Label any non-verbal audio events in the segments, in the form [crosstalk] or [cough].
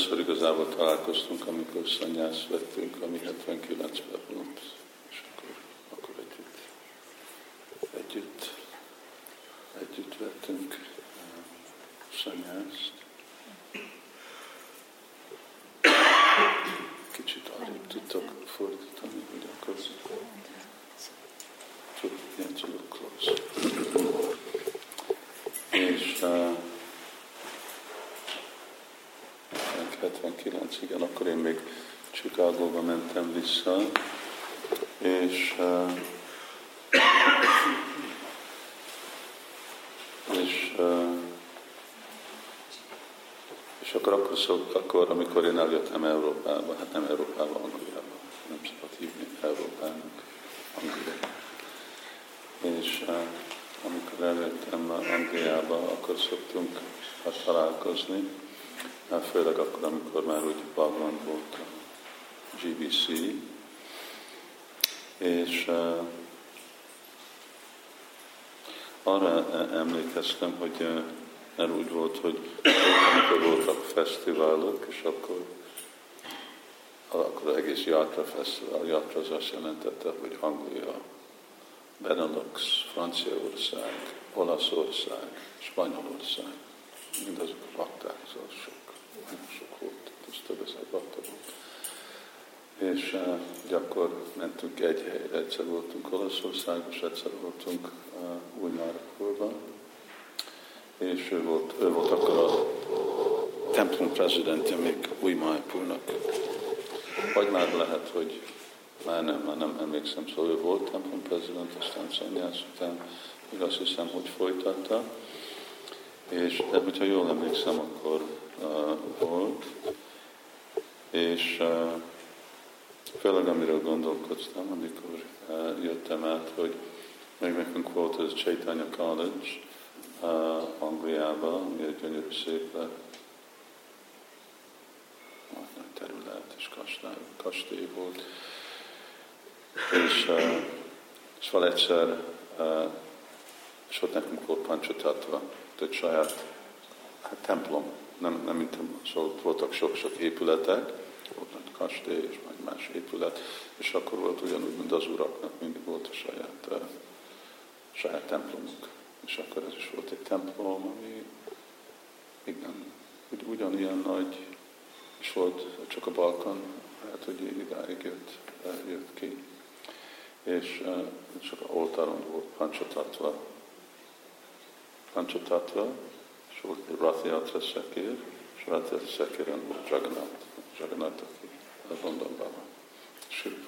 először igazából találkoztunk, amikor szanyász vettünk, ami 79-ben volt, és akkor, akkor együtt, együtt, együtt vettünk um, szanyászt. kicsit arrébb tudtok fordítani, hogy akkor csak ilyen tudok close. És uh, 79, igen, akkor én még Chicagóba mentem vissza, és és és akkor, akkor, akkor, amikor én eljöttem Európába, hát nem Európába, Angliába, nem szabad hívni Európának, Angliába. És amikor eljöttem Angliába, akkor szoktunk találkozni, főleg akkor, amikor már úgy Pavlan volt a GBC, és uh, arra emlékeztem, hogy uh, mert úgy volt, hogy amikor voltak fesztiválok, és akkor, akkor egész Jatra fesztivál, Jatra az azt jelentette, hogy Anglia, Benelux, Franciaország, Olaszország, Spanyolország, mindazok a szóval sok, nagyon sok volt, ez több ezer bakta volt. És uh, akkor mentünk egy helyre, egyszer voltunk Olaszországban, és egyszer voltunk uh, Új-Márkorban, és ő volt, ő volt akkor a templom prezidentje még új Májpúrnak. Vagy már lehet, hogy már nem, már nem emlékszem, szóval ő volt templom prezident, aztán szanyász után, még azt hiszem, hogy folytatta. És de, hogyha jól emlékszem, akkor uh, volt. És uh, főleg amiről gondolkoztam, amikor uh, jöttem át, hogy még nekünk volt ez Chaitanya College, uh, Angliába, ami egy gyönyörű szép nagy terület, és kastély, kastély volt. És uh, szóval egyszer, uh, és ott nekünk volt pancsatatva, egy saját hát, templom, nem, nem mint szóval voltak sok-sok épületek, volt nagy kastély és majd más épület, és akkor volt ugyanúgy, mint az uraknak, mindig volt a saját, uh, saját templomuk. És akkor ez is volt egy templom, ami igen, úgy, ugyanilyen nagy, és volt csak a Balkan, hát hogy idáig jött, jött ki. És csak a oltáron volt pancsatatva, pancsatatva, és volt Rathiatra szekér, és Rathiatra szekéren volt Jagannath, Jagannath, aki a Londonban van. Sőt,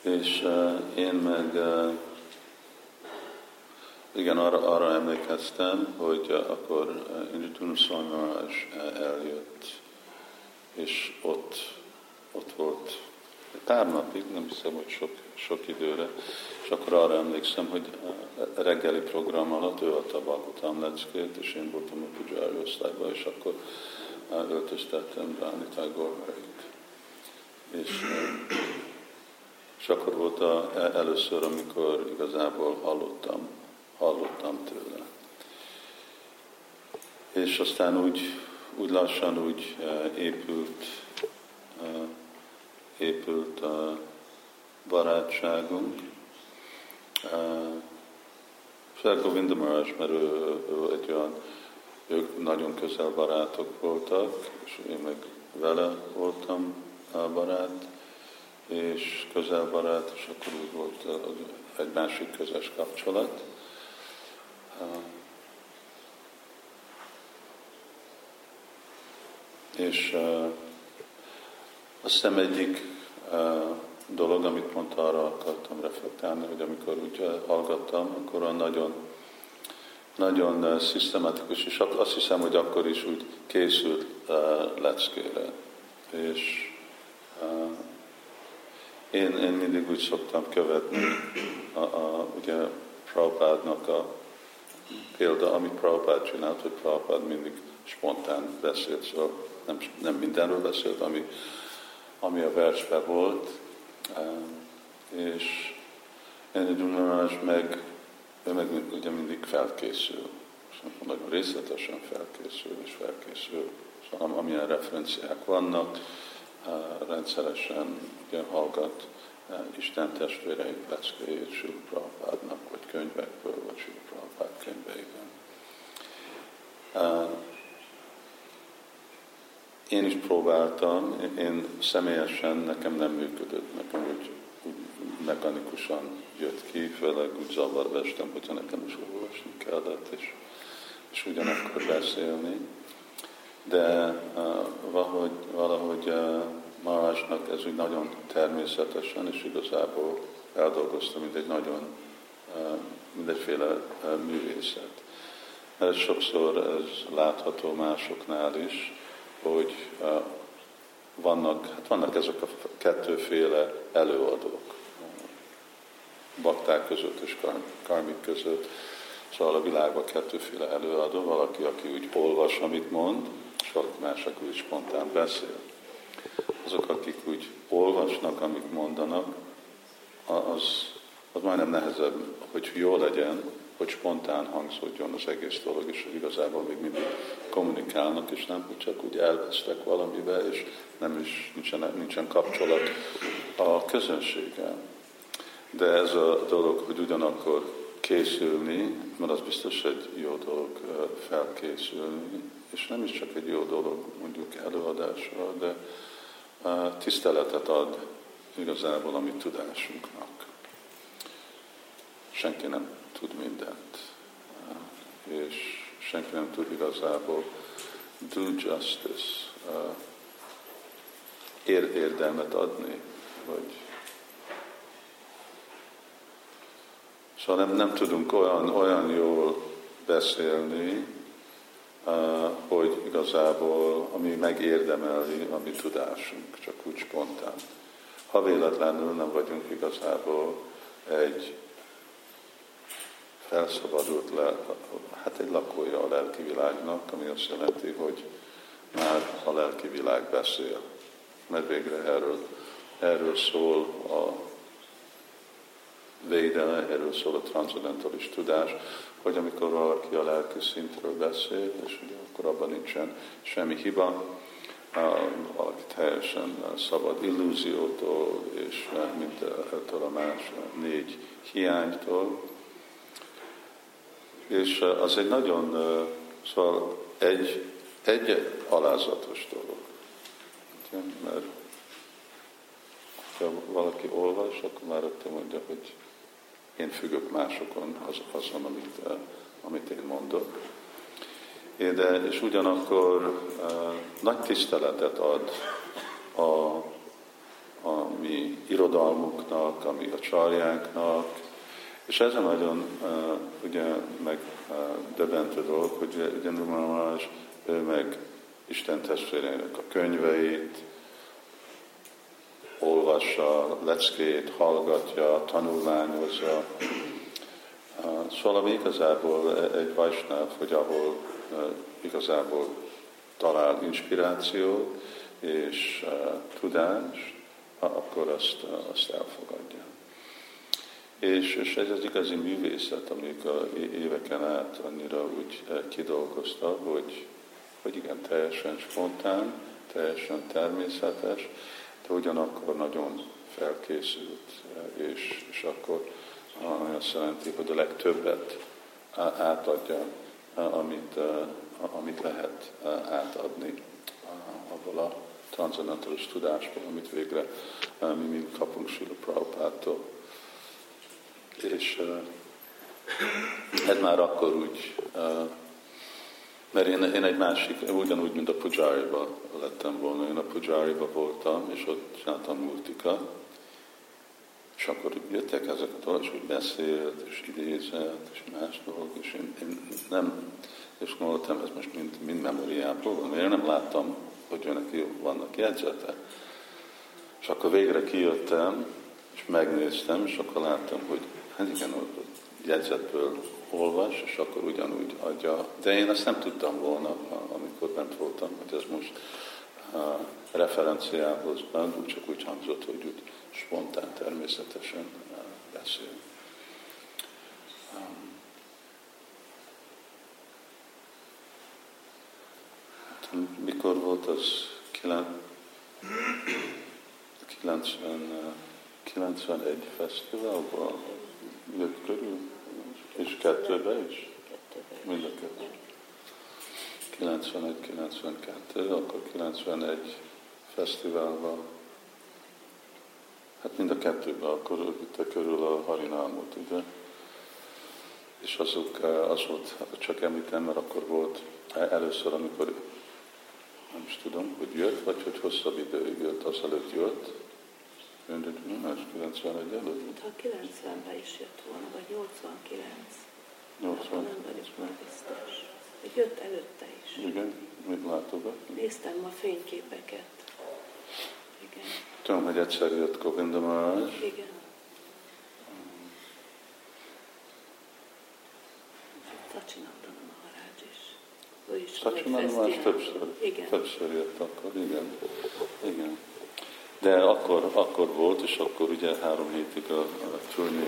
És uh, én meg uh, igen, arra, arra emlékeztem, hogy uh, akkor uh, Inditun uh, eljött, és ott, ott volt. Pár napig, nem hiszem, hogy sok, sok időre, és akkor arra emlékszem, hogy reggeli program alatt ő adta a Bakutam leckét, és én voltam a osztályban, és akkor öltöztettem Ráni Tagorvait. És, és akkor volt a, először, amikor igazából hallottam hallottam tőle. És aztán úgy, úgy lassan úgy eh, épült, eh, épült a barátságunk. Főleg Vinda Marás, mert ő, ő egy olyan, ők nagyon közel barátok voltak, és én meg vele voltam barát, és közel barát, és akkor úgy volt eh, egy másik közös kapcsolat. És uh, azt hiszem egyik dolog, amit pont arra akartam reflektálni, hogy amikor úgy hallgattam, akkor a nagyon, nagyon szisztematikus, és azt hiszem, hogy akkor is úgy készült leckére. És én, én mindig úgy szoktam követni a, a, ugye Prabhupádnak a példa, amit Prabhupád csinált, hogy Prabhupád mindig spontán beszélt, szóval nem, nem mindenről beszélt, ami, ami a versben volt, és Enni meg, ő meg ugye mindig felkészül, nagyon részletesen felkészül és felkészül, szóval amilyen referenciák vannak, rendszeresen ugye, hallgat Isten testvérei leckéjét Sülprapádnak, vagy könyvekből, vagy Sülprapád könyveiben. Én is próbáltam, én személyesen nekem nem működött, nekem úgy, úgy mechanikusan jött ki, főleg úgy zavarba estem, hogyha nekem is olvasni kellett, és, és ugyanakkor beszélni. De uh, valahogy, valahogy uh, Marásnak ez úgy nagyon természetesen, és igazából eldolgozta, mint egy nagyon, uh, mindegyféle uh, művészet. Mert sokszor ez látható másoknál is, hogy uh, vannak, hát vannak ezek a kettőféle előadók, bakták között és karmik között. Szóval a világban kettőféle előadó, valaki, aki úgy olvas, amit mond, és valaki más, aki úgy spontán beszél. Azok, akik úgy olvasnak, amit mondanak, az, az majdnem nehezebb, hogy jó legyen, hogy spontán hangzódjon az egész dolog, és hogy igazából még mindig kommunikálnak, és nem, csak úgy elvesztek valamibe, és nem is nincsen, nincsen kapcsolat a közönséggel. De ez a dolog, hogy ugyanakkor készülni, mert az biztos egy jó dolog felkészülni, és nem is csak egy jó dolog mondjuk előadásra, de tiszteletet ad igazából a mi tudásunknak. Senki nem tud mindent, és senki nem tud igazából do justice, érdelmet adni, vagy Szóval nem, nem tudunk olyan, olyan jól beszélni, uh, hogy igazából ami megérdemeli a mi tudásunk, csak úgy spontán. Ha véletlenül nem vagyunk igazából egy felszabadult, le, hát egy lakója a lelki világnak, ami azt jelenti, hogy már a lelki világ beszél. Mert végre erről, erről szól a védele, erről szól a transzendentális tudás, hogy amikor valaki a lelki szintről beszél, és ugye akkor abban nincsen semmi hiba, valaki teljesen szabad illúziótól, és mint ettől a más négy hiánytól. És az egy nagyon, szóval egy, egy alázatos dolog. Mert ha valaki olvas, akkor már ott mondja, hogy én függök másokon az, azon, amit, amit én mondok. De, és ugyanakkor nagy tiszteletet ad a, a mi irodalmuknak, a mi a csarjánknak, és ez a nagyon ugye meg döbentő dolog, hogy ugye Numarás, ő meg Isten testvéreinek a könyveit, olvassa, leckét, hallgatja, tanulmányozza. Szóval ami igazából egy vajsnáv, hogy ahol igazából talál inspiráció és tudást, akkor azt, azt elfogadja. És, és ez az igazi művészet, amik a éveken át annyira úgy kidolgozta, hogy, hogy igen, teljesen spontán, teljesen természetes, de ugyanakkor nagyon felkészült, és, és akkor azt jelenti, hogy a legtöbbet átadja, amit, amit lehet átadni abból a transzendentális tudásból, amit végre mi mind kapunk Sila Prabhupától. És ez már akkor úgy mert én, én egy másik, ugyanúgy, mint a Pujáriba lettem volna, én a Pujáriba voltam, és ott csináltam multika, és akkor jöttek ezek a dolgok, hogy beszélt, és idézett, és más dolgok, és én, én nem, és gondoltam, ez most mind, mind memóriából van, mert én nem láttam, hogy önnek vannak jegyzete. És akkor végre kijöttem, és megnéztem, és akkor láttam, hogy hát igen, jegyzetből olvas, és akkor ugyanúgy adja. De én ezt nem tudtam volna, amikor bent voltam, hogy ez most a referenciához bent, csak úgy hangzott, hogy úgy spontán, természetesen beszél. Hát, mikor volt az 90, 91 fesztiválban jött körül, és kettőbe is? Mind a kettő. 91-92, akkor 91 fesztiválban, hát mind a kettőben akkor vitte körül a harinámot, ugye? És azok, az volt, hát csak említem, mert akkor volt először, amikor nem is tudom, hogy jött, vagy hogy hosszabb időig jött, az előtt jött, Önrödülmás 91 előtt? Mintha 90-ben is jött volna, vagy 89. 80. Nem vagyok már biztos. Hogy jött előtte is. Igen, mit látogat? Néztem a fényképeket. Igen. Tudom, hogy egyszer jött Govinda Maharaj. Igen. Sacsinandana Maharaj is. Ő is Sacsinandana volt Maharaj többször, Igen. többször jött akkor, igen. igen. De akkor, akkor volt, és akkor ugye három hétig a, a turné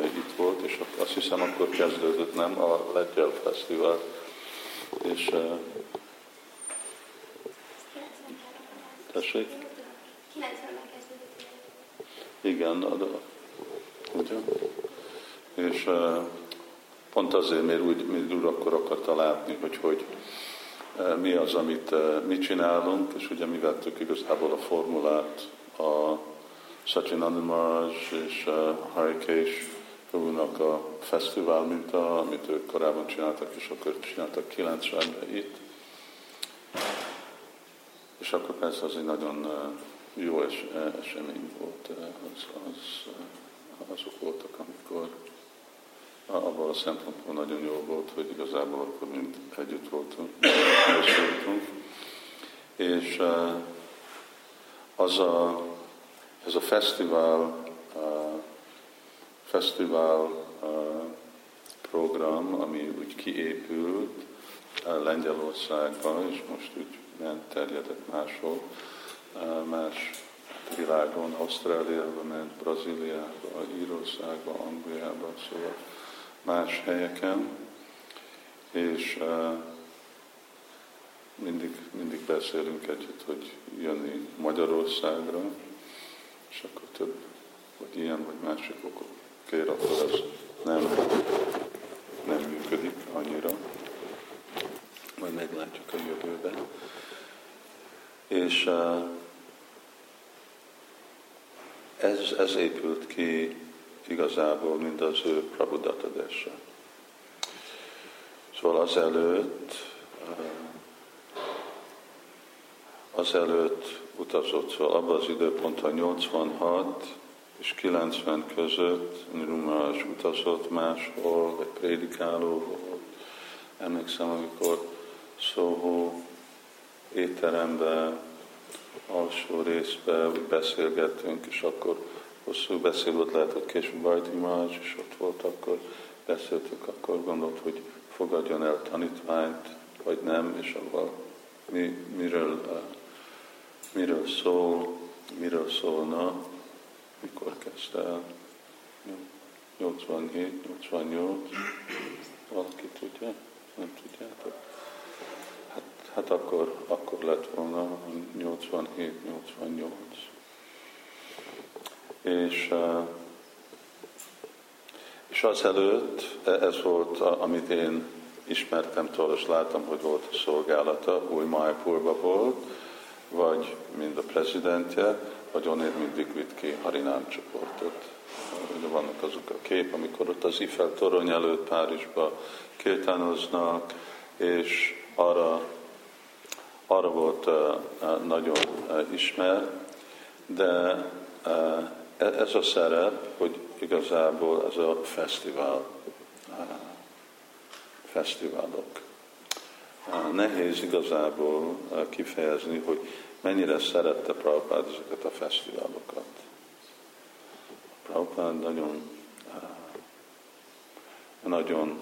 e, itt volt, és azt hiszem akkor kezdődött, nem, a Lengyel Fesztivál. És uh, tessék? 90-ben kezdődött. Igen, a, ugye? És uh, pont azért, mert úgy, mi úgy akkor akarta látni, hogy, hogy mi az, amit uh, mi csinálunk, és ugye mi vettük igazából a formulát a Sachinanda Maharaj és uh, Harikesh Prabhunak a fesztivál minta, amit ők korábban csináltak, és akkor csináltak 90-ben itt. És akkor persze az egy nagyon jó es, esemény volt, az, az, azok voltak, amikor abban a szempontból nagyon jó volt, hogy igazából akkor mind együtt voltunk, voltunk. És uh, az a, ez a fesztivál, uh, fesztivál uh, program, ami úgy kiépült Lengyelországban, és most úgy ment terjedett máshol, más világon, Ausztráliába ment, Brazíliába, Írországba, Angliába, szóval más helyeken, és mindig, mindig beszélünk együtt, hogy jönni Magyarországra, és akkor több, vagy ilyen, vagy másik okok kér, akkor ez nem, nem működik annyira. Majd meglátjuk a jövőben. És ez, ez épült ki igazából, mint az ő Prabhudatadesa. Szóval azelőtt, azelőtt utazott, szóval abban az időpontban 86 és 90 között Nirumás utazott máshol, vagy prédikáló volt. Emlékszem, amikor Szóhó étterembe, alsó részbe beszélgettünk, és akkor hosszú beszél volt, lehet, hogy később Bajti Más is ott volt, akkor beszéltük, akkor gondolt, hogy fogadjon el tanítványt, vagy nem, és abban mi, miről, miről szól, miről szólna, mikor kezdte el. 87, 88, valaki tudja? Nem tudjátok? Hát, hát akkor, akkor lett volna 87, 88. És, és az előtt ez volt, amit én ismertem tőle, és láttam, hogy volt a szolgálata, új Májpurba volt, vagy mind a prezidentje, vagy onnél mindig vitt ki Harinám csoportot. Ugye vannak azok a kép, amikor ott az Eiffel torony előtt Párizsba kirtánoznak, és arra, arra volt nagyon ismert, de ez a szerep, hogy igazából ez a fesztivál, fesztiválok. Nehéz igazából kifejezni, hogy mennyire szerette Prabhupád ezeket a fesztiválokat. Prabhupád nagyon, nagyon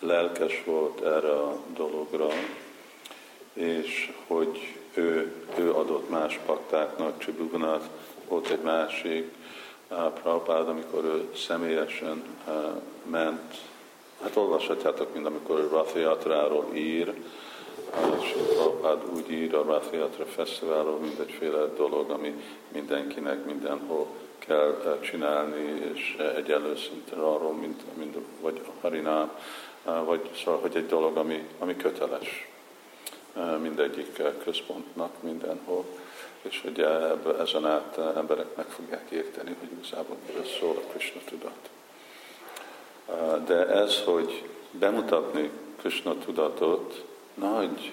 lelkes volt erre a dologra, és hogy ő, ő adott más paktáknak, Csibugunat volt egy másik, Prabhupád, amikor ő személyesen ment, hát olvashatjátok, mint amikor ő Rathiatráról ír, és Prabhupád úgy ír a Rathiatra Fesztiválról mindegyféle dolog, ami mindenkinek mindenhol kell csinálni, és egyenlő szinten arról, mint, mint vagy Harinám, vagy szóval, hogy egy dolog, ami, ami köteles mindegyik központnak mindenhol, és hogy ezen át emberek meg fogják érteni, hogy igazából miről szól a Krishna tudat. De ez, hogy bemutatni Krishna tudatot nagy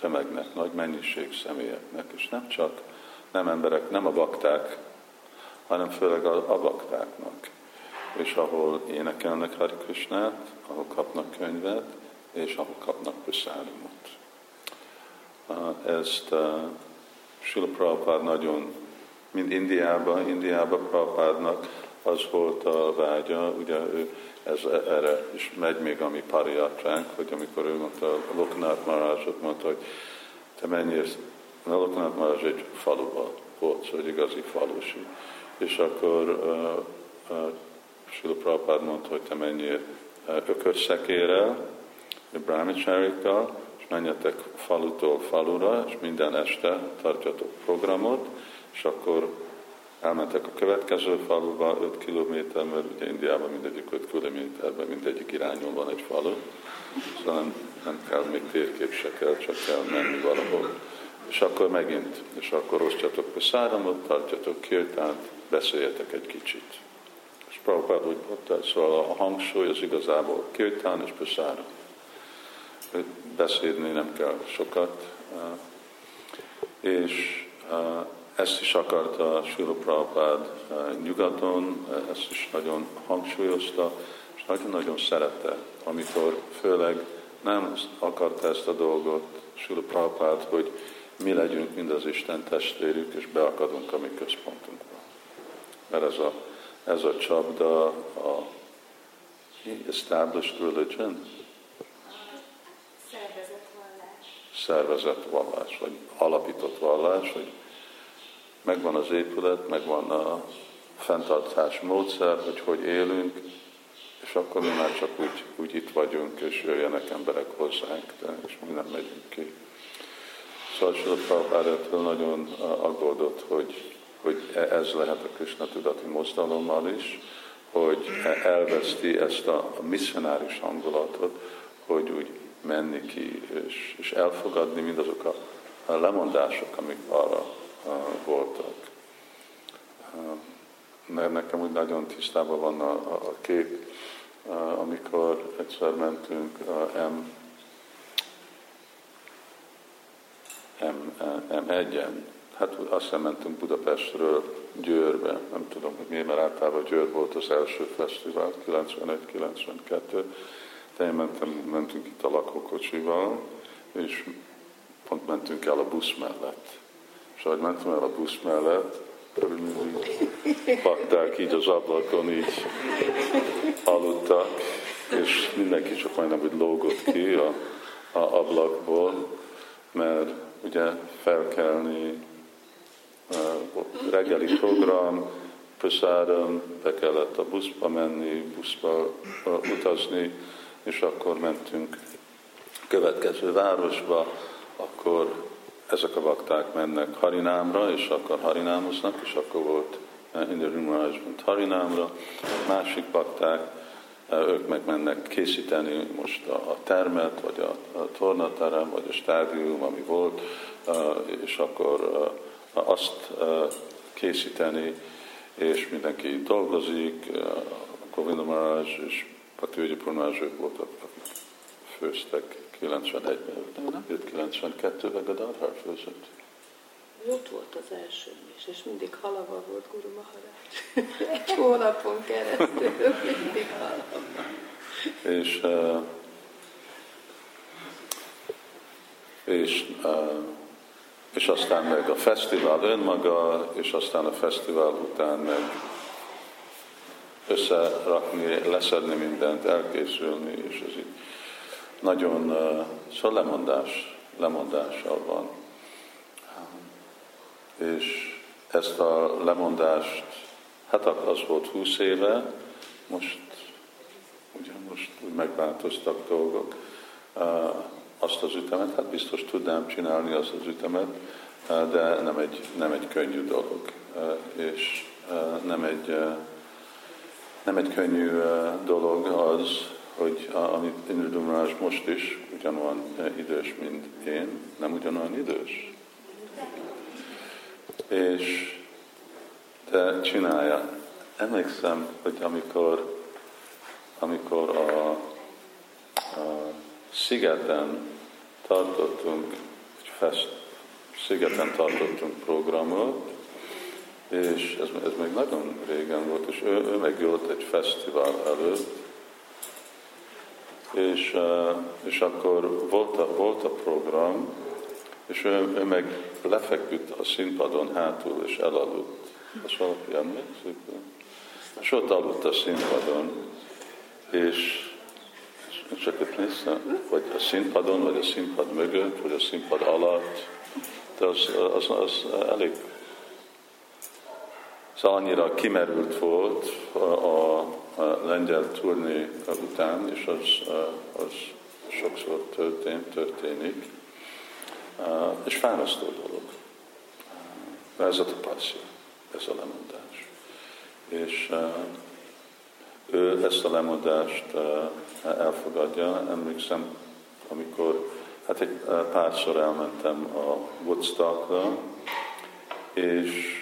tömegnek, nagy mennyiség személyeknek, és nem csak, nem emberek, nem a bakták, hanem főleg a, a baktáknak. És ahol énekelnek Hari Krishnát, ahol kapnak könyvet, és ahol kapnak prasádumot. Ezt Sula Prabhupád nagyon, mind Indiában, Indiában Prabhupádnak az volt a vágya, ugye ő ez erre is megy még a mi pariatránk, hogy amikor ő mondta, Loknath Maharajot mondta, hogy te menjél, Loknath Maharaj egy faluba volt, szóval igazi falusi. És akkor uh, uh, Sula Prabhupád mondta, hogy te menjél ökörszekérrel, brahmacharikkal, és menjetek falutól falura, és minden este tartjatok programot, és akkor elmentek a következő faluba 5 kilométer, mert ugye Indiában mindegyik 5 kilométerben mindegyik irányon van egy falu, szóval nem, nem kell még térkép se kell, csak kell menni valahol. És akkor megint, és akkor osztjatok be száramot, tartjatok kirtánt, beszéljetek egy kicsit. És Prabhupád úgy mondta, szóval a hangsúly az igazából kirtán és beszáram. Beszélni nem kell sokat, és ezt is akarta Sula Prabhupád nyugaton, ezt is nagyon hangsúlyozta, és nagyon-nagyon szerette, amikor főleg nem akarta ezt a dolgot Sula Prabhupád, hogy mi legyünk mind az Isten testvérük, és beakadunk a mi központunkba. Mert ez a, ez a csapda a established religion, Szervezett vallás. Szervezett vallás, vagy alapított vallás, hogy megvan az épület, megvan a fenntartás módszer, hogy hogy élünk, és akkor mi már csak úgy, úgy itt vagyunk, és jöjjenek emberek hozzánk, de és mi nem megyünk ki. Szóval Sula nagyon aggódott, hogy, hogy e, ez lehet a Krishna tudati mozdalommal is, hogy elveszti ezt a, a misszionáris hangulatot, hogy úgy menni ki, és, és elfogadni mindazok a, a lemondások, amik arra voltak. Mert nekem úgy nagyon tisztában van a, a, kép, amikor egyszer mentünk a M, M, M1-en, hát azt hiszem mentünk Budapestről Győrbe, nem tudom, hogy miért, mert általában Győr volt az első fesztivál, 91-92, de én mentem, mentünk itt a lakókocsival, és pont mentünk el a busz mellett. És ahogy mentem el a busz mellett, pakták így az ablakon, így aludtak, és mindenki csak majdnem úgy lógott ki a, a ablakból, mert ugye felkelni, reggeli program, Prasadam, be kellett a buszba menni, buszba utazni, és akkor mentünk következő városba, akkor ezek a bakták mennek Harinámra, és akkor Harinámoznak, és akkor volt Indra Maharaj mint Harinámra, másik bakták, eh, ők meg mennek készíteni most a, termet, vagy a, tornaterem, vagy a stádium, ami volt, eh, és akkor azt készíteni, és mindenki dolgozik, Govinda Maharaj és Pati Maharaj, ők voltak, főztek 91-ben, nem jött 92-ben Gadadhar főzött. Ott volt az első is, és mindig halava volt Guru Maharaj. [laughs] Egy hónapon keresztül mindig halava. És, uh, és, uh, és aztán meg a fesztivál önmaga, és aztán a fesztivál után meg összerakni, leszedni mindent, elkészülni, és ez így nagyon, szóval lemondás, lemondással van. És ezt a lemondást, hát az volt 20 éve, most ugye most úgy megváltoztak dolgok, azt az ütemet, hát biztos tudnám csinálni azt az ütemet, de nem egy, nem egy könnyű dolog, és nem egy, nem egy könnyű dolog az, hogy amit Indra most is ugyanolyan idős, mint én, nem ugyanolyan idős. És de csinálja. Emlékszem, hogy amikor, amikor a, a szigeten tartottunk egy fest, szigeten tartottunk programot, és ez, ez még nagyon régen volt, és ő, ő meg jött egy fesztivál előtt, és, és akkor volt a, volt a program, és ő, ő meg lefeküdt a színpadon hátul, és elaludt. Az valaki emlékszik? És ott aludt a színpadon, és csak ott néztem, vagy a színpadon, vagy a színpad mögött, vagy a színpad alatt, de az, az, az elég Szóval annyira kimerült volt a, lengyel turné után, és az, az sokszor történt, történik, és fárasztó dolog. Ez a tapasztja, ez a lemondás. És ő ezt a lemondást elfogadja. Emlékszem, amikor hát egy párszor elmentem a Woodstockra, és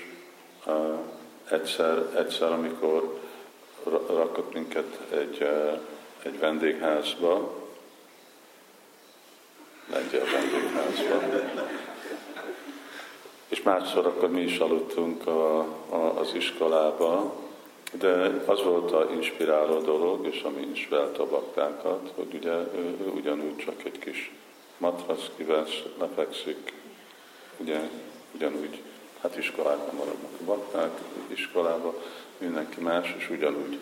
egyszer, egyszer amikor rakott minket egy, egy vendégházba, lengyel vendégházba, és másszor akkor mi is aludtunk a, a, az iskolába, de az volt a inspiráló dolog, és ami inspirálta a baktákat, hogy ugye ő, ő ugyanúgy csak egy kis matrac kivesz, lefekszik, ugye ugyanúgy, hát iskolában maradnak a bakták, iskolában, mindenki más, és ugyanúgy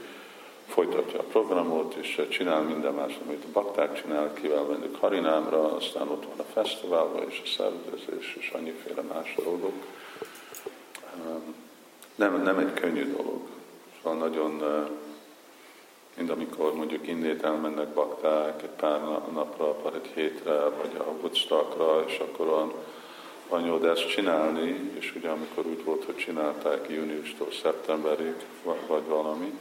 folytatja a programot, és csinál minden más, amit a bakták csinál, kivel vendük Harinámra, aztán ott van a fesztiválban, és a szervezés, és annyiféle más dolgok. Nem, nem egy könnyű dolog. Szóval nagyon, mind amikor mondjuk innét elmennek bakták egy pár napra, pár egy hétre, vagy a Woodstockra, és akkor van, de ezt csinálni, és ugye amikor úgy volt, hogy csinálták júniustól szeptemberig, vagy valami,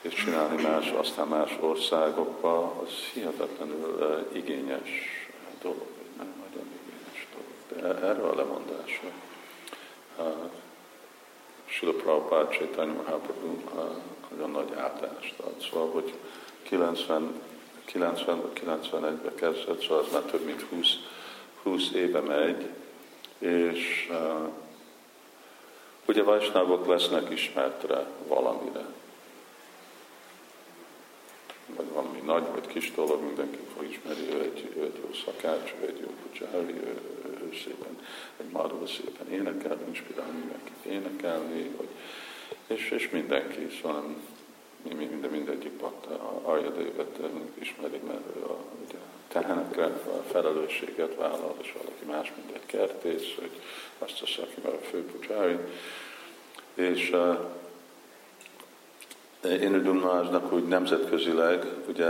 és csinálni más, aztán más országokba, az hihetetlenül igényes dolog, nem nagyon igényes dolog. De erre a lemondásra. Sula Prabhupád Chaitanya Mahaprabhu nagyon nagy áldást ad. Szóval, hogy 90, 90 vagy 91-ben kezdett, szóval az már több mint 20, 20 éve megy, és uh, ugye Vajsnávok lesznek ismertre valamire. Vagy valami nagy vagy kis dolog, mindenki ismeri, ő egy, ő egy jó szakács, ő egy jó pucsári, ő, ő szépen, egy marva szépen énekel, inspirál mindenkit énekelni, vagy, és, és mindenki, szóval mi minden, mindegyik bakta, Arja Dévet ismeri, mert ő a, tehenekre a felelősséget vállal, és valaki más, mint egy kertész, hogy azt a aki már a főpucsári. És uh, Indumázsnak úgy nemzetközileg ugye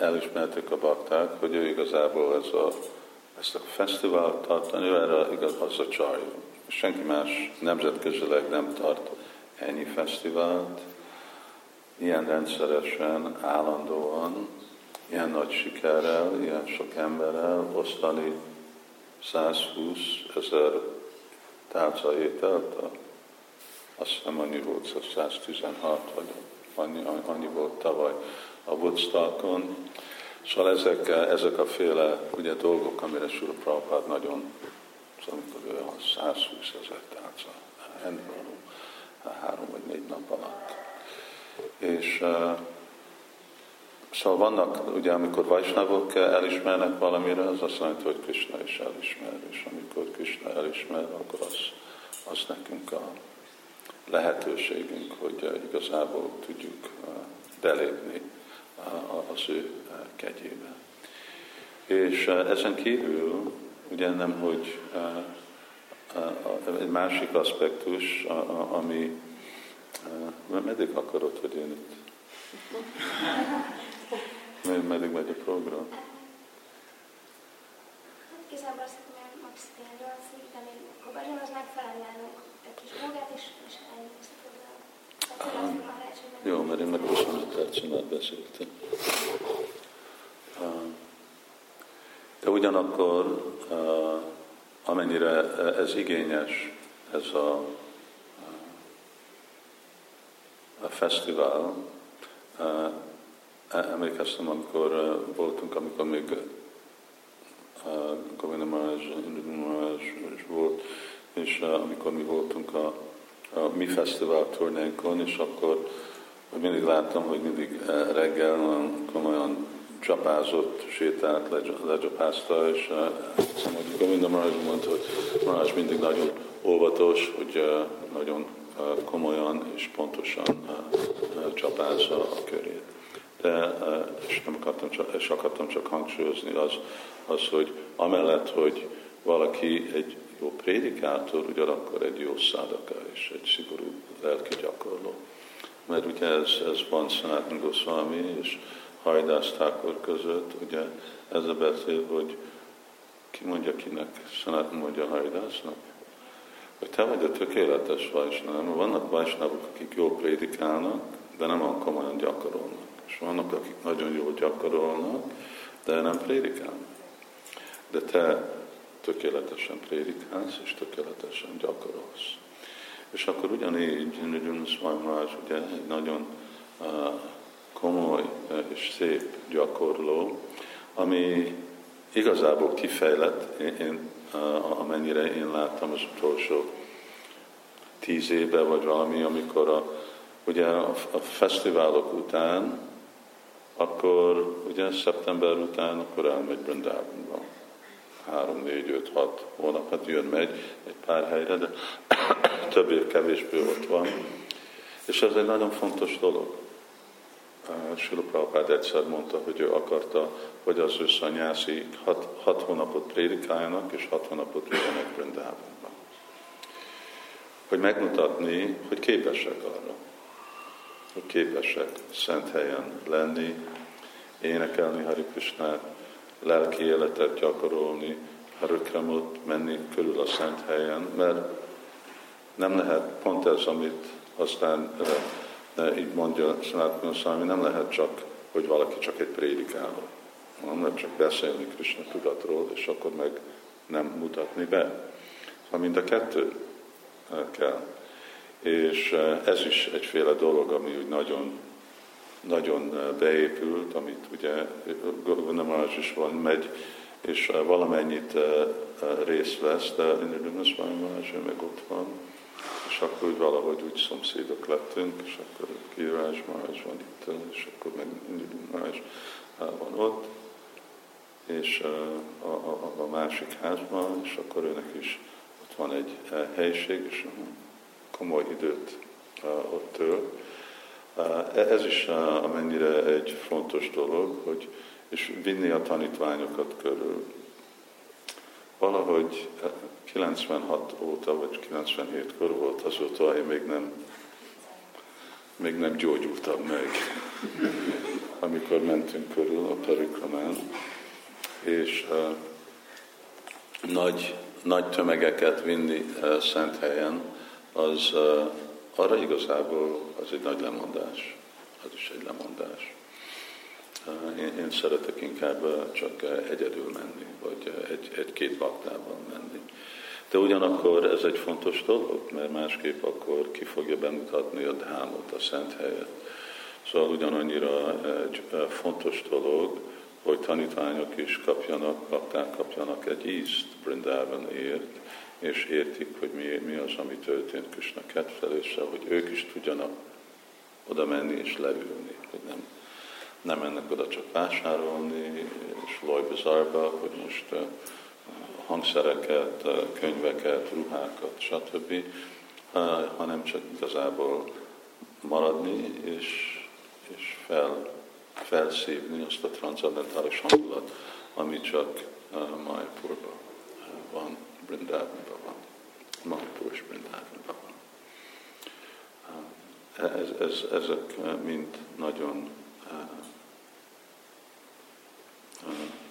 elismerték a bakták, hogy ő igazából ez a, ezt a fesztivált tartani, ő erre igaz az a csaj. Senki más nemzetközileg nem tart ennyi fesztivált, ilyen rendszeresen, állandóan, ilyen nagy sikerrel, ilyen sok emberrel osztani 120 ezer tálca ételt, azt hiszem annyi volt, 116 vagy annyi, annyi volt tavaly a Woodstockon. Szóval ezek, ezek a féle ugye, dolgok, amire Sula Prabhupád nagyon, szóval amikor ő a 120 ezer tálca enni három vagy négy nap alatt. És uh, szóval vannak, ugye amikor Vajsnavok elismernek valamire, az azt jelenti, hogy Krishna is elismer, és amikor Krishna elismer, akkor az, az nekünk a, lehetőségünk, hogy igazából tudjuk belépni az ő kegyébe. És ezen kívül, ugye nem, hogy egy másik aspektus, ami meddig akarod, hogy én itt? Meddig megy a program? Igazából azt mondom, max. de még akkor Bazsihoz megfelelnünk egy kis magát, és, és ennyi összefoglalom. Jó, mert én meg 25 percen már beszéltem. De ugyanakkor, amennyire ez igényes, ez a, a fesztivál, emlékeztem, amikor voltunk, amikor még Govinda Maharaj, Indra Maharaj is volt, és amikor mi voltunk a, a mi fesztivál turnénkon, és akkor mindig láttam, hogy mindig reggel komolyan csapázott, sétált, lecsapázta, és hiszem, hogy Govinda Maharaj mondta, hogy mindig nagyon óvatos, hogy nagyon komolyan és pontosan csapázza a körét. De, és, nem akartam csak, és akartam csak hangsúlyozni az, az, hogy amellett, hogy valaki egy jó prédikátor, ugyanakkor egy jó szádaka és egy szigorú lelki gyakorló. Mert ugye ez, ez van Sanatan Goswami és Hajdász között, ugye ez a beszél, hogy ki mondja kinek, Sanatan mondja Hajdásznak, hogy te vagy a tökéletes vajsnáv. Vannak vajsnávok, akik jól prédikálnak, de nem olyan komolyan gyakorolnak. És vannak, akik nagyon jól gyakorolnak, de nem prédikálnak. De te tökéletesen prédikálsz, és tökéletesen gyakorolsz. És akkor ugyanígy Nidun Swami ugye egy nagyon komoly és szép gyakorló, ami igazából kifejlett, én, én, amennyire én láttam az utolsó tíz éve, vagy valami, amikor a, ugye a, a fesztiválok után, akkor ugye szeptember után, akkor elmegy Brindávonba három, négy, öt, hat hónapot jön, megy egy pár helyre, de [coughs] többé kevésbé ott van. És ez egy nagyon fontos dolog. Sula Prabhupád egyszer mondta, hogy ő akarta, hogy az ő szanyászi hat, hat hónapot prédikáljanak, és hat hónapot legyenek Brindávonban. Hogy megmutatni, hogy képesek arra, hogy képesek szent helyen lenni, énekelni Hari Krishnát, lelki életet gyakorolni, Harukramot menni körül a szent helyen, mert nem lehet pont ez, amit aztán így mondja Sanatana Swami, nem lehet csak, hogy valaki csak egy prédikáló. Nem lehet csak beszélni Krishna tudatról, és akkor meg nem mutatni be. Ha mind a kettő kell. És ez is egyféle dolog, ami úgy nagyon nagyon eh, beépült, amit ugye Gundamaraj is van, megy, és eh, valamennyit eh, részt vesz, de Indridunas Maraj meg ott van, és akkor úgy valahogy úgy szomszédok lettünk, és akkor Kirás Maraj van itt, és akkor meg Indridunas van ott, és a, a, a másik házban, és akkor őnek is ott van egy helység, és komoly időt ott tölt ez is amennyire egy fontos dolog, hogy és vinni a tanítványokat körül. Valahogy 96 óta, vagy 97 kor volt azóta, én még nem, még nem gyógyultam meg, [laughs] amikor mentünk körül a perikramán, és uh, nagy, nagy tömegeket vinni uh, szent helyen, az uh, arra igazából az egy nagy lemondás. Az is egy lemondás. Én, én szeretek inkább csak egyedül menni, vagy egy, egy-két baktában menni. De ugyanakkor ez egy fontos dolog, mert másképp akkor ki fogja bemutatni a dhámot, a szent helyet. Szóval ugyanannyira egy fontos dolog, hogy tanítványok is kapjanak, bakták kapjanak egy ízt Brindavan ért, és értik, hogy mi, mi az, ami történt Krishna kedvelése, hogy ők is tudjanak oda menni és leülni, hogy nem, nem mennek oda csak vásárolni, és lojbizarba, hogy most uh, hangszereket, uh, könyveket, ruhákat, stb., hanem csak igazából maradni és, és fel, felszívni azt a transzendentális hangulat, ami csak Mayapurban van, Brindában van, Mayapur és Brindában van. Ez, ez, ezek mind nagyon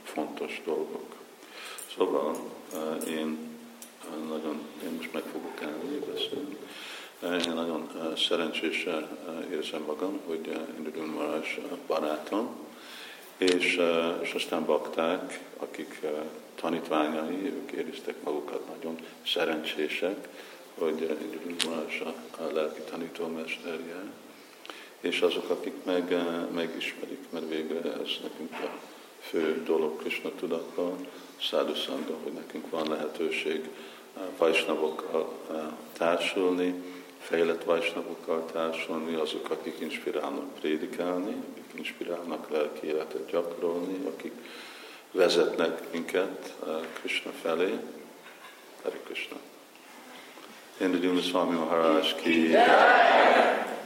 fontos dolgok. Szóval én nagyon, én most meg fogok állni, beszélni. Én nagyon szerencsésen érzem magam, hogy Indidul Marás barátom, és, és aztán bakták, akik tanítványai, ők éreztek magukat nagyon szerencsések, hogy Indidul Marás a lelki tanítómesterje, és azok, akik meg, megismerik, mert végre ez nekünk a fő dolog Krishna tudatban, Szádu Szanga, hogy nekünk van lehetőség vajsnavokkal társulni, fejlett vajsnavokkal társulni, azok, akik inspirálnak prédikálni, akik inspirálnak lelki életet gyakorolni, akik vezetnek minket Krishna felé. Hare Krishna. Indra Swami Maharaj ki. Yeah.